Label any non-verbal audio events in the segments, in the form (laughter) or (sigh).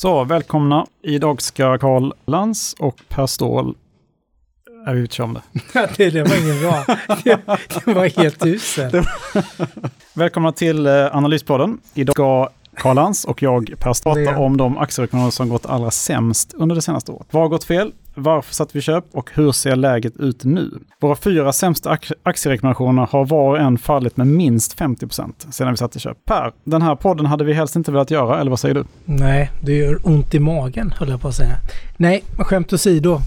Så, välkomna. Idag ska Karl Lans och Per Ståhl... Jag vet inte om det. det, det var ingen bra. (laughs) Det, det var helt uselt. Välkomna till eh, Analyspodden. Idag ska Karl Lans och jag, Per, prata om de aktierekommendationer som gått allra sämst under det senaste året. Vad har gått fel? Varför satt vi köp och hur ser läget ut nu? Våra fyra sämsta ak- aktierekommendationer har var och en fallit med minst 50% sedan vi satte köp. Per, den här podden hade vi helst inte velat göra, eller vad säger du? Nej, det gör ont i magen höll jag på att säga. Nej, skämt åsido.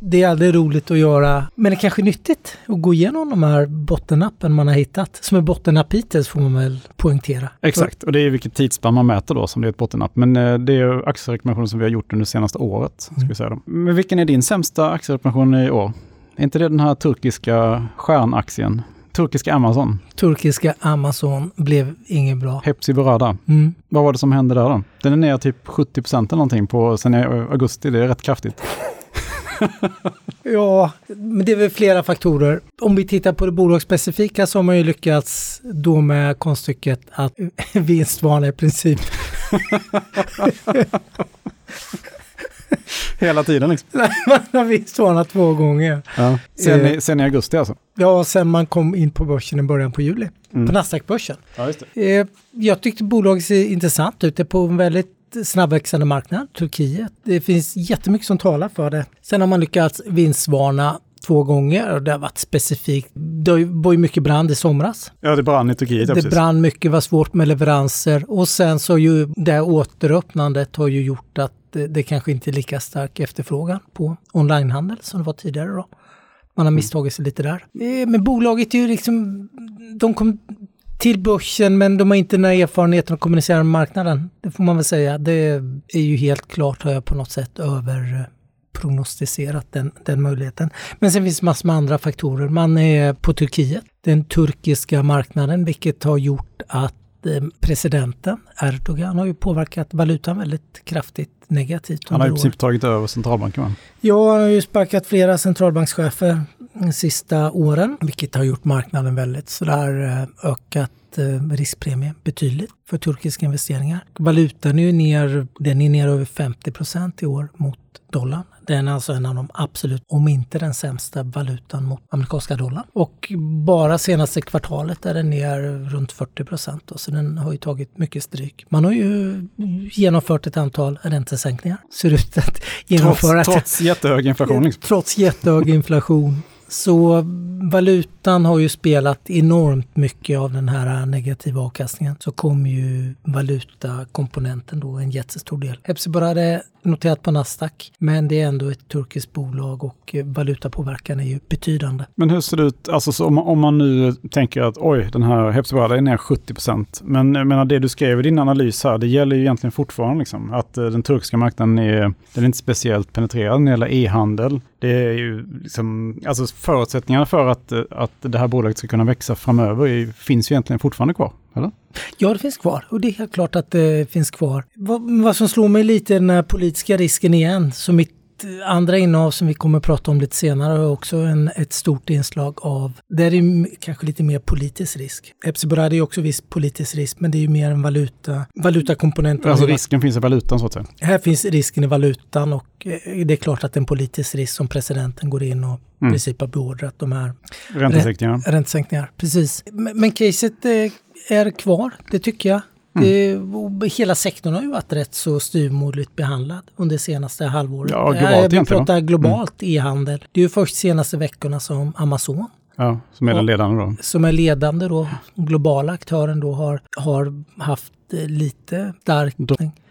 Det är aldrig roligt att göra, men det är kanske nyttigt att gå igenom de här bottennappen man har hittat. Som är bottennapp hittills får man väl poängtera. Exakt, och det är vilket tidsspann man mäter då som det är ett bottennapp. Men eh, det är aktierekommendationer som vi har gjort under det senaste året. Ska Mm. vi säga då. Men vilken är din sämsta aktierekommendation i år? Är inte det den här turkiska stjärnaktien? Turkiska Amazon, Turkiska Amazon blev inget bra. Hepsi Burada. Mm. Vad var det som hände där då? Den är ner typ 70 eller någonting på sen i augusti. Det är rätt kraftigt. (laughs) Ja, men det är väl flera faktorer. Om vi tittar på det bolagsspecifika så har man ju lyckats då med konststycket att (laughs) vinstvarna i princip (laughs) (laughs) Hela tiden liksom. (laughs) man har vinstvarnat två gånger. Ja. Sen, Eh. i, sen i augusti alltså. Ja, sen man kom in på börsen i början på juli. Mm. På Nasdaq-börsen. Ja, just det. Eh, jag tyckte bolaget ser intressant ut. Det är på en väldigt snabbväxande marknad, Turkiet. Det finns jättemycket som talar för det. Sen har man lyckats vinstvarna två gånger och det har varit specifikt. Det var ju mycket brand i somras. Ja, det brann i Turkiet. Ja, Det precis. brann mycket, var svårt med leveranser och sen så ju det återöppnandet har ju gjort att det, det kanske inte är lika stark efterfrågan på onlinehandel som det var tidigare då. Man har misstagit sig lite där. Men bolaget är ju liksom, de kom till börsen men de har inte den här erfarenheten att kommunicera med marknaden. Det får man väl säga. Det är ju helt klart har jag på något sätt över prognostiserat den, den möjligheten. Men sen finns det massor med andra faktorer. Man är på Turkiet, den turkiska marknaden, vilket har gjort att eh, presidenten Erdogan har ju påverkat valutan väldigt kraftigt negativt Han har i princip tagit över centralbanken. Va? Ja, han har ju sparkat flera centralbankschefer de sista åren, vilket har gjort marknaden väldigt sådär eh, ökat eh, riskpremie betydligt för turkiska investeringar. Valutan är ju ner, den är ner över 50 procent i år mot dollarn. Den är alltså en av de absolut, om inte den sämsta valutan mot amerikanska dollarn. Och bara senaste kvartalet är den ner runt 40 procent. Så den har ju tagit mycket stryk. Man har ju genomfört ett antal räntesänkningar. Ser ut att genomföra Trots, trots jättehög inflation. Liksom. trots jättehög inflation. Så valutan har ju spelat enormt mycket av den här negativa avkastningen. Så kommer ju valutakomponenten då en jättestor del. Hepsiburada är noterat på Nasdaq, men det är ändå ett turkiskt bolag och eh, valutapåverkan är ju betydande. Men hur ser det ut, alltså så om, man- om man nu tänker att oj, den här Hepsiburada är ner 70 procent. Men jag menar, det du skrev i din analys här, det gäller ju egentligen fortfarande liksom, att eh, den turkiska marknaden är, den är inte speciellt penetrerad när det gäller e-handel. Det är ju liksom, alltså förutsättningarna för att, eh, att det här bolaget ska kunna växa framöver är, finns ju egentligen fortfarande kvar, eller? Ja, det finns kvar och det är helt klart att det finns kvar. Vad, vad som slår mig lite är den här politiska risken igen. Så mitt andra innehav som vi kommer att prata om lite senare har också en, ett stort inslag av, där är det kanske lite mer politisk risk. Epsiburada är också viss politisk risk, men det är ju mer en valuta, valutakomponenten. Alltså risken finns i valutan så att säga. Här finns risken i valutan och eh, det är klart att en politisk risk som presidenten går in och i Mm. princip har beordrat de här Räntesänkningar. Räntesänkningar, precis. Men, men caset eh, är kvar, det tycker jag. Det, och hela sektorn har ju varit rätt så styvmoderligt behandlad under senaste halvåret. Ja, globalt Eh, Vi pratar va? globalt e-handel. Det är ju först senaste veckorna som Amazon, Ja, som är den ledande då. som är ledande då, globala aktören då, har, har haft eh, lite stark...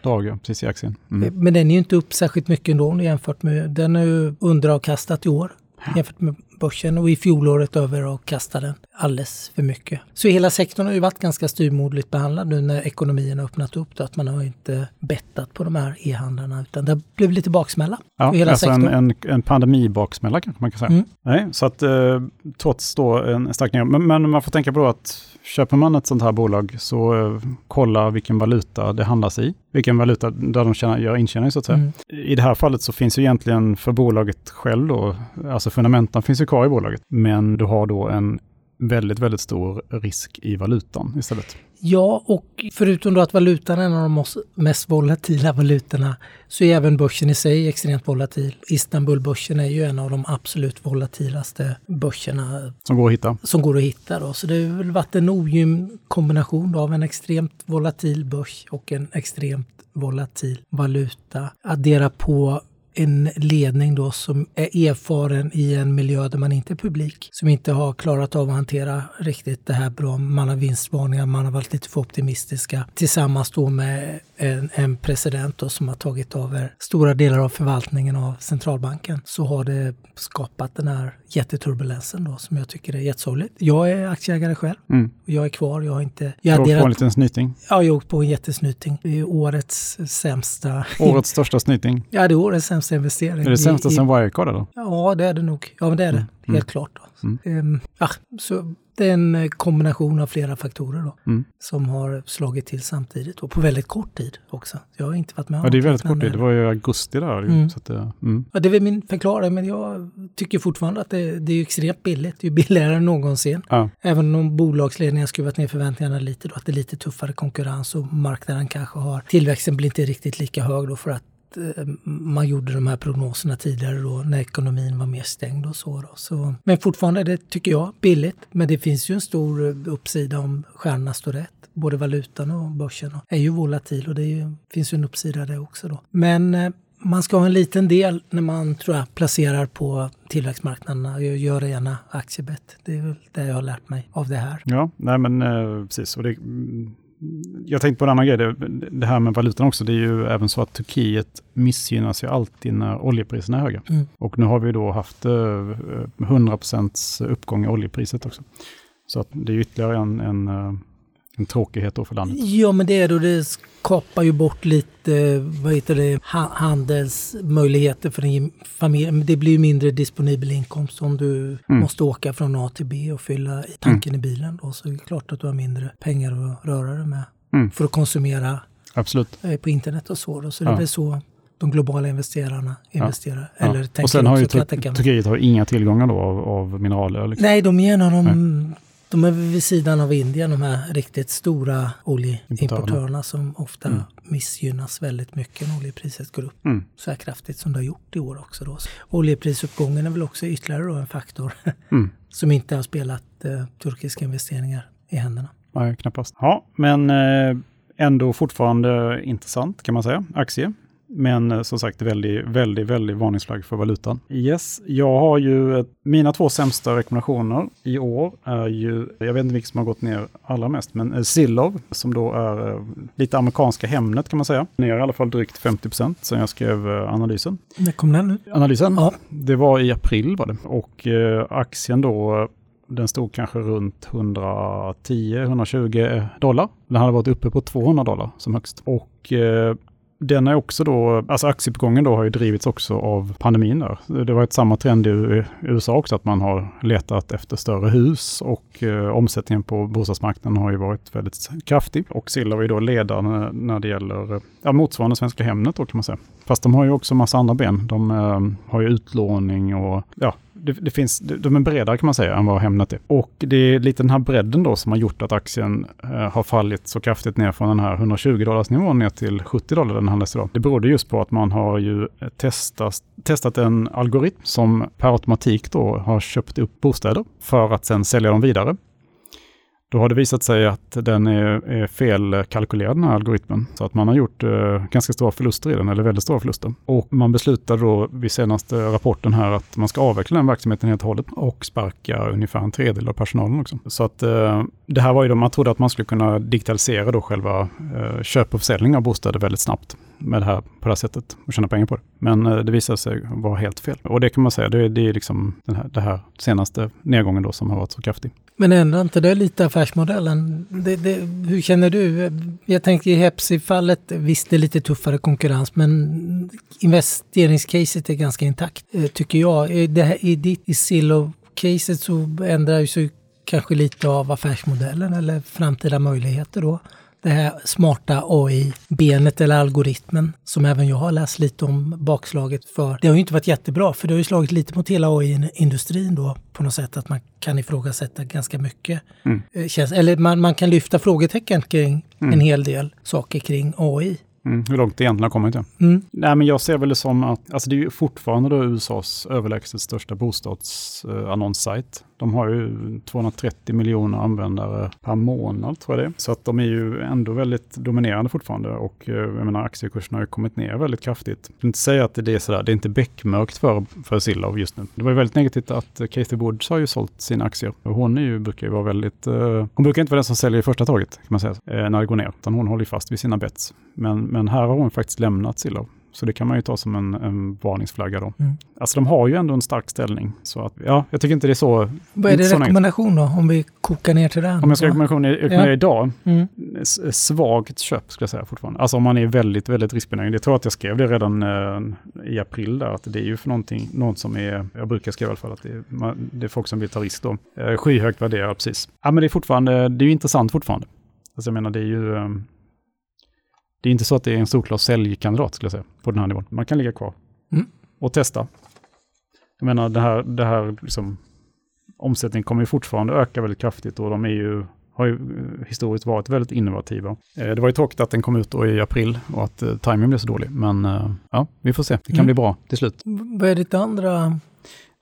Drag, ja, precis i aktien. Mm. Men den är ju inte upp särskilt mycket ändå jämfört med... Den är ju underavkastat i år jämfört med börsen och i fjolåret överavkastade den alldeles för mycket. Så hela sektorn har ju varit ganska styrmodligt behandlad nu när ekonomin har öppnat upp. Då, att man har inte bettat på de här e-handlarna utan det har blivit lite baksmälla Ja, hela alltså en, sektorn. en, en pandemibaksmälla kanske man kan säga. Mm. Nej, så att eh, trots då en stark nedgång. Men, men man får tänka på då att köper man ett sånt här bolag så eh, kolla vilken valuta det handlas i. Vilken valuta där de tjänar, gör intjäning så att säga. Mm. I det här fallet så finns ju egentligen för bolaget själv då, alltså fundamenten finns ju kvar i bolaget. Men du har då en väldigt, väldigt stor risk i valutan istället. Ja, och förutom då att valutan är en av de mest volatila valutorna så är även börsen i sig extremt volatil. Istanbulbörsen är ju en av de absolut volatilaste börserna. Som går att hitta. Som går att hitta då. Så det har väl varit en ogynn kombination av en extremt volatil börs och en extremt volatil valuta. Addera på en ledning då som är erfaren i en miljö där man inte är publik, som inte har klarat av att hantera riktigt det här bra. Man har vinstvarningar, man har varit lite för optimistiska tillsammans då med en, en president då som har tagit över stora delar av förvaltningen av centralbanken så har det skapat den här jätteturbulensen då som jag tycker är jättesorgligt. Jag är aktieägare själv. Mm. Jag är kvar. Jag har inte... Jag har åkt på en liten snyting? Ja, jag har åkt på en jättesnyting. Det är årets sämsta... Årets största snyting? Ja, det är årets sämsta investering. Är det sämsta sen Wirecard eller? Ja, det är det nog. Ja, men det är det. Mm. Helt mm. klart. Då. Mm. Um, ja, så det är en eh, kombination av flera faktorer då, mm. som har slagit till samtidigt och på väldigt kort tid också. Jag har inte varit med om Ja, det är väldigt kort tid. Det var ju augusti där. Mm. Så att, mm. Ja, det är väl min förklaring, men jag tycker fortfarande att det, det är extremt billigt. Det är billigare än någonsin. Ja. Även om bolagsledningen skruvat ner förväntningarna lite då, att det är lite tuffare konkurrens och marknaden kanske har, tillväxten blir inte riktigt lika hög då för att Eh, man gjorde de här prognoserna tidigare då när ekonomin var mer stängd och så. Då. så men fortfarande är det, tycker jag, billigt. Men det finns ju en stor uppsida om stjärnorna står rätt. Både valutan och börsen är ju volatil och det ju, finns ju en uppsida där också. Då. Men eh, man ska ha en liten del när man tror jag, placerar på tillväxtmarknaderna. och gör gärna aktiebett. Det är väl det jag har lärt mig av det här. Ja, nej men eh, precis. Och det, jag tänkte på en annan grej, det, det, här med valutan också. Det är ju även så att Turkiet missgynnas ju alltid när oljepriserna är höga. Mm. Och nu har vi då haft eh, 100% uppgång i oljepriset också. Så att det är ytterligare en, en, eh, en tråkighet då för landet. Ja, men det är då det skapar ju bort lite, vad heter det, handelsmöjligheter för en familj. Det blir ju mindre disponibel inkomst om du mm. måste åka från A till B och fylla i tanken mm. i bilen. Då, så är det klart att du har mindre pengar att röra dig med mm. för att konsumera Absolut. Eh, på internet och så. Då. Så det är väl så de globala investerarna investerar. Ja. Eller ja. Och sen har ju Turkiet har inga tillgångar då av, av mineraler. Liksom. Nej, de är en av de är vid sidan av Indien, de här riktigt stora oljeimportörerna som ofta mm. missgynnas väldigt när oljepriset går upp mm. så här kraftigt som det har gjort i år också. Då. Oljeprisuppgången är väl också ytterligare då en faktor (laughs) mm. som inte har spelat eh, turkiska investeringar i händerna. Nej, knappast. Ja, men eh, ändå fortfarande intressant kan man säga, aktie. Men eh, som sagt, väldigt, väldigt, väldigt varningsflagg för valutan. Yes, jag har ju mina två sämsta rekommendationer i år är ju, jag vet inte vilket som har gått ner allra mest, men eh, Zillov som då är eh, lite amerikanska Hemnet kan man säga. Ner i alla fall drygt 50 procent sen jag skrev analysen. När kom den nu? Analysen? Ja. Det var i april var det. Och aktien då den stod kanske runt 110-120 dollar. Den hade varit uppe på 200 dollar som högst. Och den är också då, alltså aktieuppgången då har ju drivits också av pandemin där. Det var ett samma trend i USA också, att man har letat efter större hus och eh, omsättningen på bostadsmarknaden har ju varit väldigt kraftig. Och Silla var ju då ledande när det gäller eh, ja, motsvarande Svenska Hemnet då kan man säga. Fast de har ju också massa andra ben. De eh, har ju utlåning och ja, det, det, finns, de är bredare kan man säga än vad Hemnet är. Och det är lite den här bredden då som har gjort att aktien eh, har fallit så kraftigt ner från den här 120 dollars nivån ner till 70 dollar den handlas idag. Det berodde just på att man har ju testat, testat en algoritm som per automatik då har köpt upp bostäder för att sen sälja dem vidare. Då har det visat sig att den är, är felkalkylerad, den här algoritmen. Så att man har gjort eh, ganska stora förluster i den, eller väldigt stora förluster. Och man beslutade då vid senaste rapporten här att man ska avveckla den verksamheten helt och hållet och sparka ungefär en tredjedel av personalen också. Så att eh, det här var ju då, man trodde att man skulle kunna digitalisera då själva eh, köp och försäljning av bostäder väldigt snabbt med det här på det här sättet och tjäna pengar på det. Men eh, det visade sig vara helt fel. Och det kan man säga, det, det är liksom den här, det här senaste nedgången då som har varit så kraftig. Men ändrar inte det lite affärsmodellen? Det, det, hur känner du? Jag tänker i Hepsi-fallet, visst det är lite tuffare konkurrens, men investeringscaset är ganska intakt, eh, tycker jag. Det här, I ditt i Zillow-caset så ändrar ju sig kanske lite av affärsmodellen eller framtida möjligheter då det här smarta AI-benet eller algoritmen som även jag har läst lite om bakslaget för. Det har ju inte varit jättebra för det har ju slagit lite mot hela AI-industrin då på något sätt att man kan ifrågasätta ganska mycket. Mm. Känns, eller man, man kan lyfta frågetecken kring mm. en hel del saker kring AI. Mm, hur långt det egentligen har kommit. Ja. Mm. Nej, men jag ser väl det som att alltså det är fortfarande då USAs överlägset största bostadsannonssajt. De har ju 230 miljoner användare per månad tror jag det är. Så att de är ju ändå väldigt dominerande fortfarande och eh, jag menar aktiekursen har ju kommit ner väldigt kraftigt. Jag vill inte säga att det är sådär, det är inte beckmörkt för, för Zillow just nu. Det var ju väldigt negativt att Kathy Woods har ju sålt sina aktier. Hon är ju, brukar ju vara väldigt, uh, hon brukar inte vara den som säljer i första taget kan man säga, uh, när det går ner, utan hon håller ju fast vid sina bets. Men, men här har hon faktiskt lämnat Sillow. Så det kan man ju ta som en, en varningsflagga då. Mm. Alltså de har ju ändå en stark ställning. Så att, ja, jag tycker inte det är så... Vad är det rekommendation då, om vi kokar ner till den? Om jag ska rekommendera ja. idag? Mm. Svagt köp skulle jag säga fortfarande. Alltså om man är väldigt, väldigt riskbenägen. Jag tror att jag skrev det redan uh, i april där, att det är ju för någonting, något som är, jag brukar skriva i alla fall, att det är, man, det är folk som vill ta risk då. Uh, skyhögt värderat, precis. Ja, men det är fortfarande, det är ju intressant fortfarande. Alltså jag menar, det är ju... Um, det är inte så att det är en solklar säljkandidat skulle jag säga, på den här nivån. Man kan ligga kvar mm. och testa. Jag menar, det här, det här liksom, omsättningen kommer ju fortfarande öka väldigt kraftigt och de är ju, har ju eh, historiskt varit väldigt innovativa. Eh, det var ju tråkigt att den kom ut i april och att eh, timingen blev så dålig, men eh, ja, vi får se. Det kan mm. bli bra till slut. Vad är ditt andra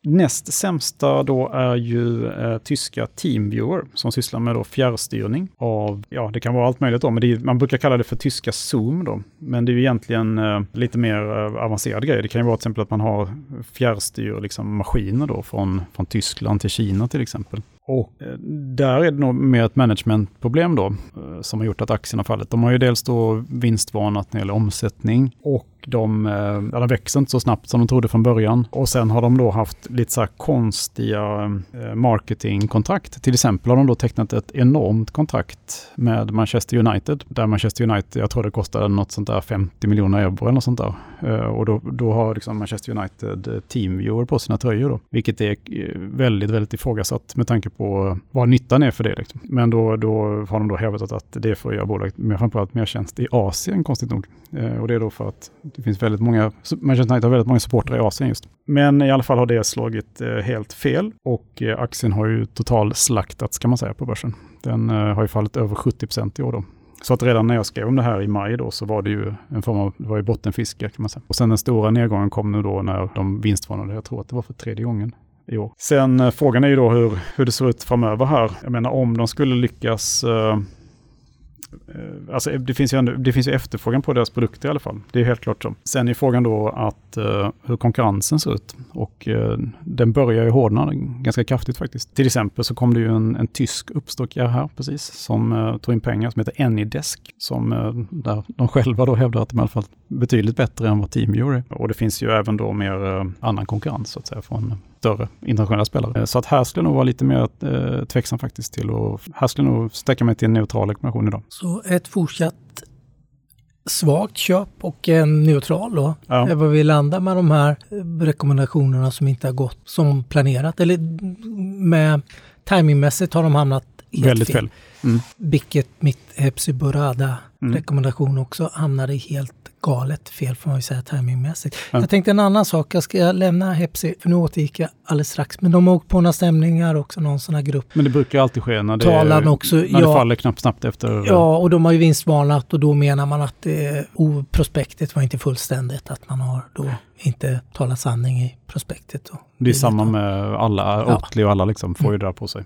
Näst sämsta då är ju eh, tyska Teamviewer som sysslar med då fjärrstyrning av, ja det kan vara allt möjligt då, men är, man brukar kalla det för tyska Zoom då. Men det är ju egentligen eh, lite mer eh, avancerade grejer. Det kan ju vara till exempel att man har fjärrstyr liksom, maskiner då från, från Tyskland till Kina till exempel. Och eh, där är det nog mer ett managementproblem då eh, som har gjort att aktien har fallit. De har ju dels då vinstvarnat när det gäller omsättning och de, eh, ja, de växer inte så snabbt som de trodde från början. Och sen har de då haft lite så här konstiga eh, marketingkontrakt. Till exempel har de då tecknat ett enormt kontrakt med Manchester United. Där Manchester United, jag tror det kostade något sånt där 50 miljoner euro eller något sånt där. Eh, och då, då har liksom Manchester United Teamviewer på sina tröjor då. Vilket är väldigt, väldigt ifrågasatt med tanke på vad nyttan är för det. Liksom. Men då, då har de då hävdat att det är för att göra bolaget med framförallt mer tjänst i Asien, konstigt nog. Och det är då för att det finns väldigt många, Manchester United har väldigt många supportrar i Asien just. Men i alla fall har det slagit eh, helt fel och eh, aktien har ju totalslaktats kan man säga på börsen. Den eh, har ju fallit över 70 procent i år då. Så att redan när jag skrev om det här i maj då så var det ju en form av, det var ju bottenfiske kan man säga. Och sen den stora nedgången kom nu då när de vinstvarnade, jag tror att det var för tredje gången i år. Sen frågan är ju då hur, hur det ser ut framöver här. Jag menar om de skulle lyckas Eh, Eh, alltså det finns, ju ändå, det finns ju efterfrågan på deras produkter i alla fall. Det är helt klart så. Sen är frågan då att uh, hur konkurrensen ser ut. Och uh, den börjar ju hårdna ganska kraftigt faktiskt. Till exempel så kom det ju en, en tysk uppstockare här precis som uh, tog in pengar som heter Anydesk. Som där de själva då hävdar att de i alla fall betydligt bättre än vad Team är. Och det finns ju även då mer annan konkurrens så att säga från större internationella spelare. Så att här skulle jag nog vara lite mer eh, tveksam faktiskt till och här skulle jag nog sträcka mig till en neutral rekommendation idag. Så ett fortsatt svagt köp och en neutral då? Ja. Är vad vi landar med de här rekommendationerna som inte har gått som planerat eller med timingmässigt har de hamnat helt Väldigt fel. fel. Mm. Vilket mitt Hepsi Burada mm. rekommendation också hamnade helt galet fel får man ju säga timingmässigt. Ja. Jag tänkte en annan sak, jag ska lämna Hepsi, för nu återgick jag alldeles strax. Men de har åkt på några stämningar också, någon sån här grupp. Men det brukar alltid ske när det, Talan också, när ja, det faller knappt snabbt efter. Ja, och de har ju vinstvarnat och då menar man att det, oh, prospektet var inte fullständigt, att man har då inte talat sanning i prospektet. Det är samma med alla, Oatly och alla liksom får ju det där på sig.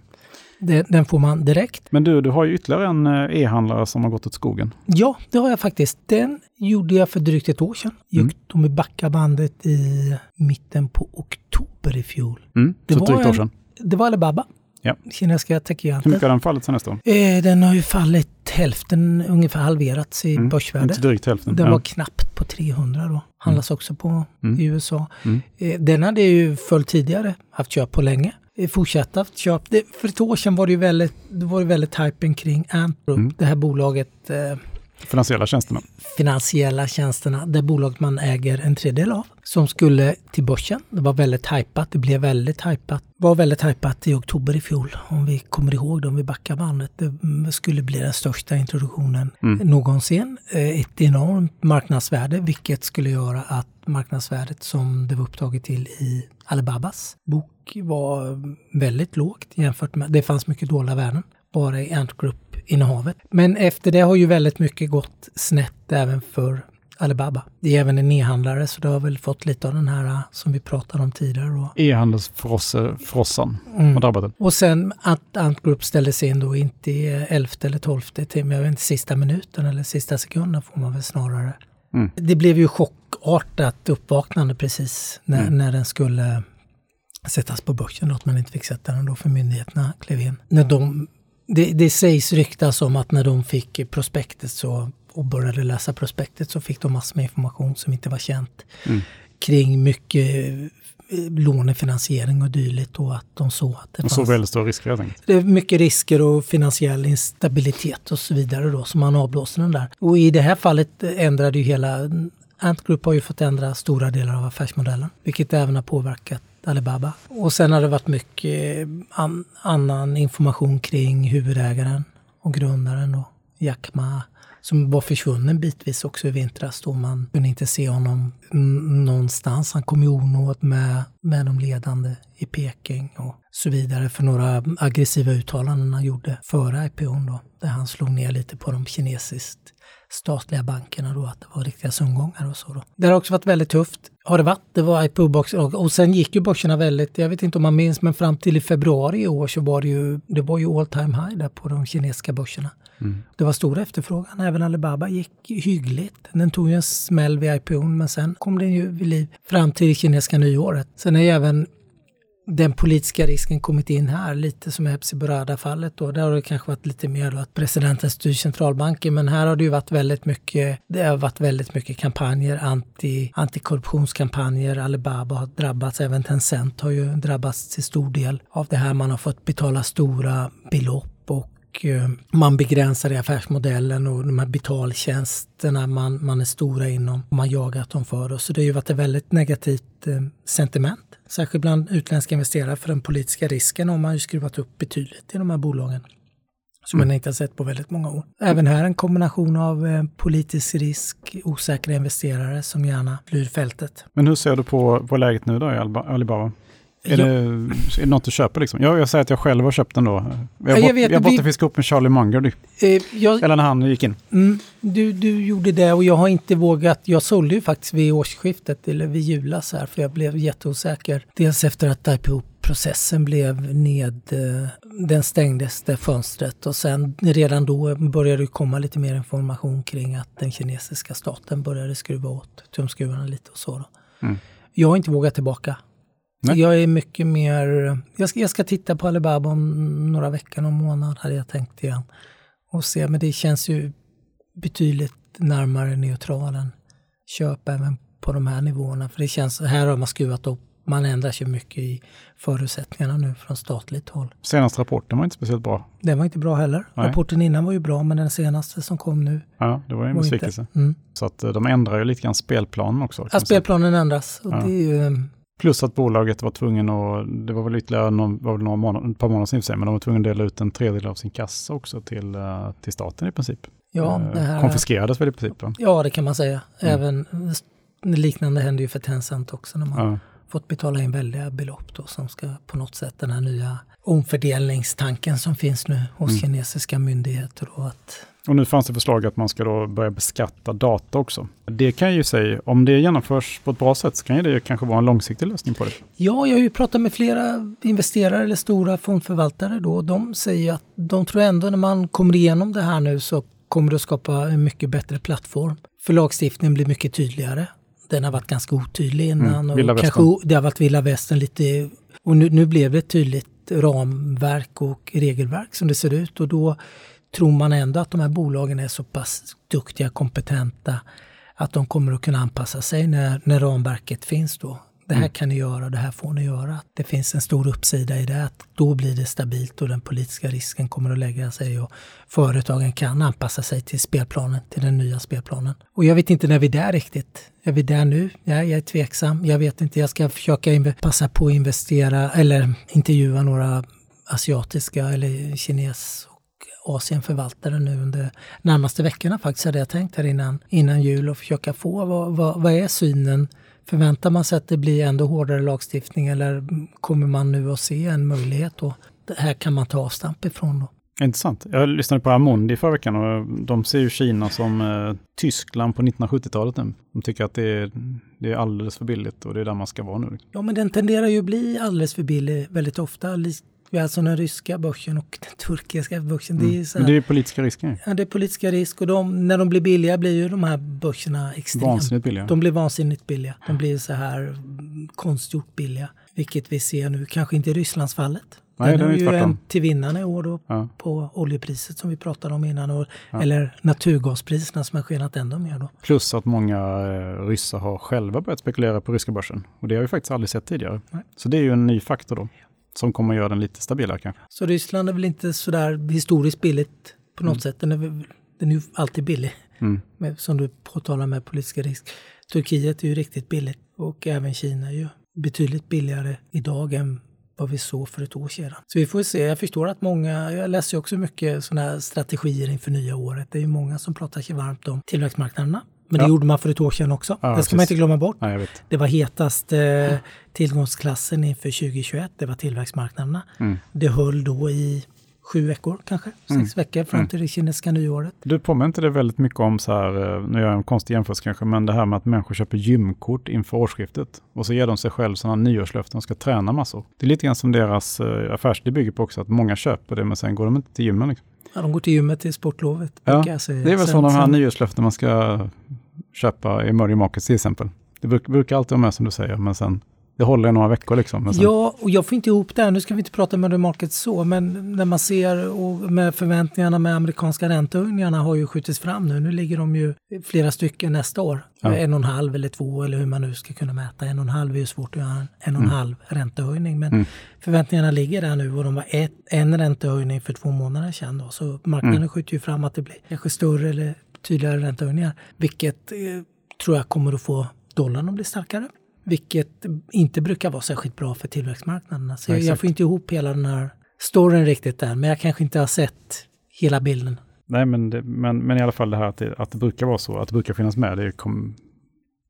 Den, den, får man direkt. Men du, du har ju ytterligare en eh, e-handlare som har gått åt skogen. Ja, det har jag faktiskt. Den gjorde jag för drygt ett år sedan. Mm. De i backabandet i mitten på oktober i fjol. Mm, det så var drygt år sedan. det var Alibaba. Ja. Kinesiska techgiganter. Hur mycket har den fallit sen nästa år? Eh, den har ju fallit hälften, ungefär halverats i mm. börsvärde. Inte drygt hälften. Den ja. var knappt på 300 då. Handlas mm. också på mm. i USA. Mm. Eh, den hade ju följt tidigare, haft köp på länge. Eh, fortsätta köp. Det, för ett år sedan var det ju väldigt, det var väldigt hypen kring Antwerp, mm. det här bolaget eh, Finansiella tjänsterna. Finansiella tjänsterna, det bolag man äger en tredjedel av, som skulle till börsen. Det var väldigt hajpat, det blev väldigt hajpat. var väldigt hajpat i oktober i fjol, om vi kommer ihåg det, om vi backar bandet. Det skulle bli den största introduktionen mm. någonsin. Eh, ett enormt marknadsvärde, vilket skulle göra att marknadsvärdet som det var upptaget till i Alibabas bok var väldigt lågt jämfört med, det fanns mycket dåliga värden bara i Ant Group-innehavet. Men efter det har ju väldigt mycket gått snett även för Alibaba. Det är även en e-handlare så det har väl fått lite av den här som vi pratade om tidigare. E-handelsfrossan mm. har drabbat det. Och sen att Ant Group ställdes in då inte i elfte eller tolfte timme, jag vet inte, sista minuten eller sista sekunden får man väl snarare. Mm. Det blev ju chockartat uppvaknande precis när, mm. när den skulle sättas på börsen, att man inte fick sätta den då för myndigheterna klev in. När de det, det sägs ryktas om att när de fick prospektet så, och började läsa prospektet så fick de massor med information som inte var känt mm. kring mycket eh, lånefinansiering och dylikt och att de såg att det och fanns... väldigt stora risker helt Det är mycket risker och finansiell instabilitet och så vidare då som man avblåste den där. Och i det här fallet ändrade ju hela Ant Group har ju fått ändra stora delar av affärsmodellen, vilket även har påverkat Alibaba. Och sen har det varit mycket eh, an, annan information kring huvudägaren och grundaren då, Jack Ma, som var försvunnen bitvis också i vintras då man kunde inte se honom någonstans. Han kom i onåd med, med de ledande i Peking och så vidare för några aggressiva uttalanden han gjorde före IPOn då, där han slog ner lite på de kinesiskt statliga bankerna då, att det var riktiga sömngångar och så. Då. Det har också varit väldigt tufft. Har det varit. Det var IPO-boxar och sen gick ju börserna väldigt, jag vet inte om man minns, men fram till i februari i år så var det ju, det var ju all time high där på de kinesiska börserna. Mm. Det var stor efterfrågan. Även Alibaba gick hyggligt. Den tog ju en smäll vid IPO men sen kom den ju vid liv fram till det kinesiska nyåret. Sen är ju även den politiska risken kommit in här, lite som i Hepsi-Burada-fallet då. Där har det kanske varit lite mer då att presidenten styr centralbanken, men här har det ju varit väldigt mycket, det har varit väldigt mycket kampanjer, anti, antikorruptionskampanjer. Alibaba har drabbats, även Tencent har ju drabbats till stor del av det här. Man har fått betala stora belopp och eh, man begränsar i affärsmodellen och de här betaltjänsterna man, man är stora inom. Man jagat dem för. Och så det har ju varit ett väldigt negativt eh, sentiment särskilt bland utländska investerare, för den politiska risken har man ju skruvat upp betydligt i de här bolagen. Som mm. man inte har sett på väldigt många år. Även här en kombination av eh, politisk risk, osäkra investerare som gärna flyr fältet. Men hur ser du på, på läget nu då i Alibaba? Är, ja. det, är det något du köper liksom? Jag, jag säger att jag själv har köpt den då. Jag, jag, vet, jag bottenfiskade upp med Charlie Munger. Eh, jag, eller när han gick in. Mm, du, du gjorde det och jag har inte vågat. Jag sålde ju faktiskt vid årsskiftet eller vid julas här för jag blev jätteosäker. Dels efter att IPO-processen blev ned, eh, den stängdes det fönstret och sen redan då började det komma lite mer information kring att den kinesiska staten började skruva åt tumskruvarna lite och så. Mm. Jag har inte vågat tillbaka. Nej. Jag är mycket mer, jag ska, jag ska titta på Alibaba om några veckor, någon månad hade jag tänkt igen. Och se, men det känns ju betydligt närmare neutralen köp även på de här nivåerna. För det känns, här har man skruvat upp, man ändrar sig mycket i förutsättningarna nu från statligt håll. Senaste rapporten var inte speciellt bra. Den var inte bra heller. Nej. Rapporten innan var ju bra, men den senaste som kom nu. Ja, det var ju en besvikelse. Mm. Så att eh, de ändrar ju lite grann spelplanen också. Ja, spelplanen ändras. Och ja. det är ju, Plus att bolaget var tvungen att, det var väl ytterligare någon, var väl några månader, ett par månader sedan, men de var tvungna att dela ut en tredjedel av sin kassa också till, eh, till staten i princip. Ja, det här, Konfiskerades väl i princip? Va? Ja, det kan man säga. Mm. Även liknande händer ju för Tencent också när man ja. fått betala in väldiga belopp då som ska på något sätt den här nya omfördelningstanken som finns nu hos mm. kinesiska myndigheter. Då, att och nu fanns det förslag att man ska då börja beskatta data också. Det kan ju säga, om det genomförs på ett bra sätt så kan ju det kanske vara en långsiktig lösning på det. Ja, jag har ju pratat med flera investerare eller stora fondförvaltare då. De säger att de tror ändå när man kommer igenom det här nu så kommer det att skapa en mycket bättre plattform. För lagstiftningen blir mycket tydligare. Den har varit ganska otydlig innan. Mm, och kanske, det har varit vilda västern lite. Och nu, nu blev det ett tydligt ramverk och regelverk som det ser ut. Och då tror man ändå att de här bolagen är så pass duktiga, kompetenta att de kommer att kunna anpassa sig när, när ramverket finns då. det här kan ni göra, det här får ni göra. Det finns en stor uppsida i det, att då blir det stabilt och den politiska risken kommer att lägga sig och företagen kan anpassa sig till spelplanen, till den nya spelplanen. Och jag vet inte när vi är där riktigt. Är vi där nu? Ja, jag är tveksam. Jag vet inte, jag ska försöka passa på att investera eller intervjua några asiatiska eller kines och Asienförvaltare nu under närmaste veckorna faktiskt hade jag tänkt här innan, innan jul och försöka få vad, vad, vad är synen Förväntar man sig att det blir ändå hårdare lagstiftning eller kommer man nu att se en möjlighet då? Det här kan man ta avstamp ifrån då. Intressant. Jag lyssnade på Amundi förra veckan och de ser ju Kina som eh, Tyskland på 1970-talet nu. De tycker att det är, det är alldeles för billigt och det är där man ska vara nu. Ja, men den tenderar ju att bli alldeles för billig väldigt ofta. Alltså den ryska börsen och den turkiska börsen. Mm. Det, är så här, Men det är politiska risker. Ja, det är politiska risk och de, när de blir billiga blir ju de här börserna extremt vansinnigt billiga. De blir vansinnigt billiga. De blir så här konstgjort billiga. Vilket vi ser nu, kanske inte i Rysslandsfallet. Nej, den är ju en till vinnarna i år då ja. på oljepriset som vi pratade om innan. Och, ja. Eller naturgaspriserna som har skenat ännu mer. Då. Plus att många eh, ryssar har själva börjat spekulera på ryska börsen. Och det har vi faktiskt aldrig sett tidigare. Nej. Så det är ju en ny faktor då som kommer att göra den lite stabilare kanske. Så Ryssland är väl inte sådär historiskt billigt på något mm. sätt? Den är, den är ju alltid billig, mm. med, som du påtalar med politiska risk. Turkiet är ju riktigt billigt och även Kina är ju betydligt billigare idag än vad vi såg för ett år sedan. Så vi får se. Jag förstår att många, jag läser också mycket sådana här strategier inför nya året. Det är ju många som pratar sig varmt om tillväxtmarknaderna. Men det gjorde man för ett år sedan också. Ja, det ska precis. man inte glömma bort. Ja, det var hetast eh, tillgångsklassen inför 2021. Det var tillväxtmarknaderna. Mm. Det höll då i sju veckor kanske, mm. sex veckor fram mm. till det kinesiska nyåret. Du påminner inte det väldigt mycket om så här, eh, nu gör jag en konstig jämförelse kanske, men det här med att människor köper gymkort inför årsskiftet och så ger de sig själv sådana nyårslöften och ska träna massor. Det är lite grann som deras eh, affärsidé bygger på också, att många köper det men sen går de inte till gymmen. Liksom. Ja, de går till gymmet till sportlovet. Ja, det är väl sådana här nyårslöften man ska köpa i Emerging Markets till exempel. Det brukar alltid vara med som du säger, men sen det håller i några veckor liksom. Sen... Ja, och jag får inte ihop det här. Nu ska vi inte prata med market så, men när man ser och med förväntningarna med amerikanska räntehöjningarna har ju skjutits fram nu. Nu ligger de ju flera stycken nästa år. Ja. En och en halv eller två eller hur man nu ska kunna mäta. En och en halv är ju svårt att göra en, en och en mm. halv räntehöjning. Men mm. förväntningarna ligger där nu och de var ett, en räntehöjning för två månader sedan. Då. Så marknaden mm. skjuter ju fram att det blir kanske större eller tydligare räntehöjningar. Vilket eh, tror jag kommer att få dollarn att bli starkare. Vilket inte brukar vara särskilt bra för tillväxtmarknaderna. Så jag, jag får inte ihop hela den här storyn riktigt där. Men jag kanske inte har sett hela bilden. Nej, men, det, men, men i alla fall det här att det, att det brukar vara så, att det brukar finnas med, det, kom,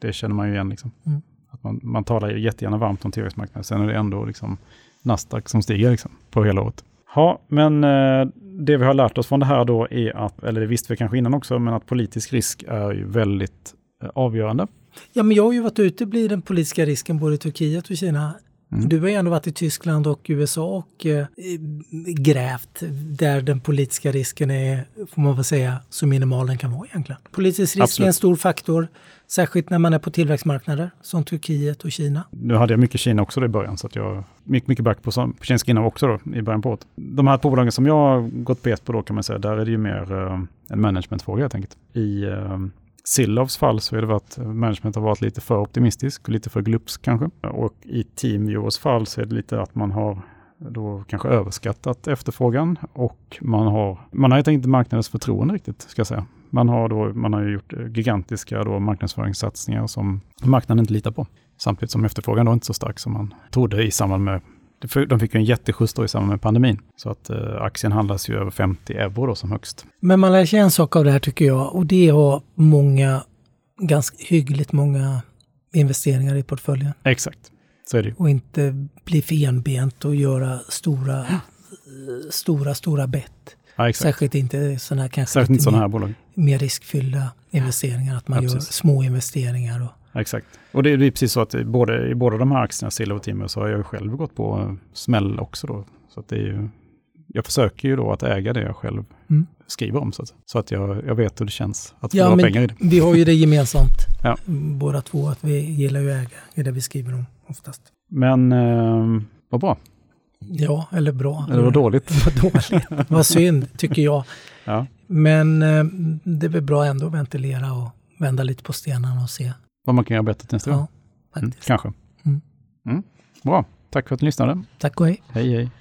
det känner man ju igen. Liksom. Mm. Att man, man talar jättegärna varmt om tillväxtmarknaden, sen är det ändå liksom Nasdaq som stiger liksom, på hela året. Ja, men eh, det vi har lärt oss från det här då är att, eller det visste vi kanske innan också, men att politisk risk är ju väldigt eh, avgörande. Ja, men jag har ju varit ute blir den politiska risken både i Turkiet och Kina. Mm. Du har ju ändå varit i Tyskland och USA och eh, grävt där den politiska risken är, får man väl säga, så minimal den kan vara egentligen. Politisk risk Absolut. är en stor faktor. Särskilt när man är på tillväxtmarknader som Turkiet och Kina. Nu hade jag mycket Kina också i början, så att jag gick mycket back på, på kinesiska innehav också då, i början på året. De här bolagen som jag har gått bet på då kan man säga, där är det ju mer uh, en managementfråga helt enkelt. I uh, Sillovs fall så är det att management har varit lite för optimistisk och lite för glupsk kanske. Och i Teamviewers fall så är det lite att man har då kanske överskattat efterfrågan och man har, man har helt enkelt inte marknadens förtroende riktigt, ska jag säga. Man har, då, man har gjort eh, gigantiska då marknadsföringssatsningar som marknaden inte litar på. Samtidigt som efterfrågan då inte så stark som man trodde i samband med de fick ju en jätteskjuts då i samband med pandemin. Så att eh, aktien handlas ju över 50 euro då som högst. Men man lär sig en sak av det här tycker jag och det har många, ganska hyggligt många investeringar i portföljen. Exakt, så är det Och inte bli för enbent och göra stora, stora, stora bett. Ja, Särskilt inte sådana här, kanske Särskilt inte sådana här bolag. mer riskfyllda investeringar, att man ja, gör små investeringar. Och... Exakt. Och det är precis så att både, i båda de här aktierna, Silver och Timmer, så har jag själv gått på smäll också då. Så att det är ju, jag försöker ju då att äga det jag själv mm. skriver om, så att, så att jag, jag vet hur det känns att ja, förlora pengar i det. Vi har ju det (laughs) gemensamt, ja. båda två, att vi gillar ju att äga i det vi skriver om oftast. Men eh, vad bra. Ja, eller bra. Eller vad dåligt. (laughs) vad dåligt. vad synd, tycker jag. Ja. Men eh, det är väl bra ändå att ventilera och vända lite på stenarna och se vad man kan göra bättre till nästa gång. Ja, mm, Kanske. Mm. Mm. Bra, tack för att ni lyssnade. Tack och hej. Hej, hej.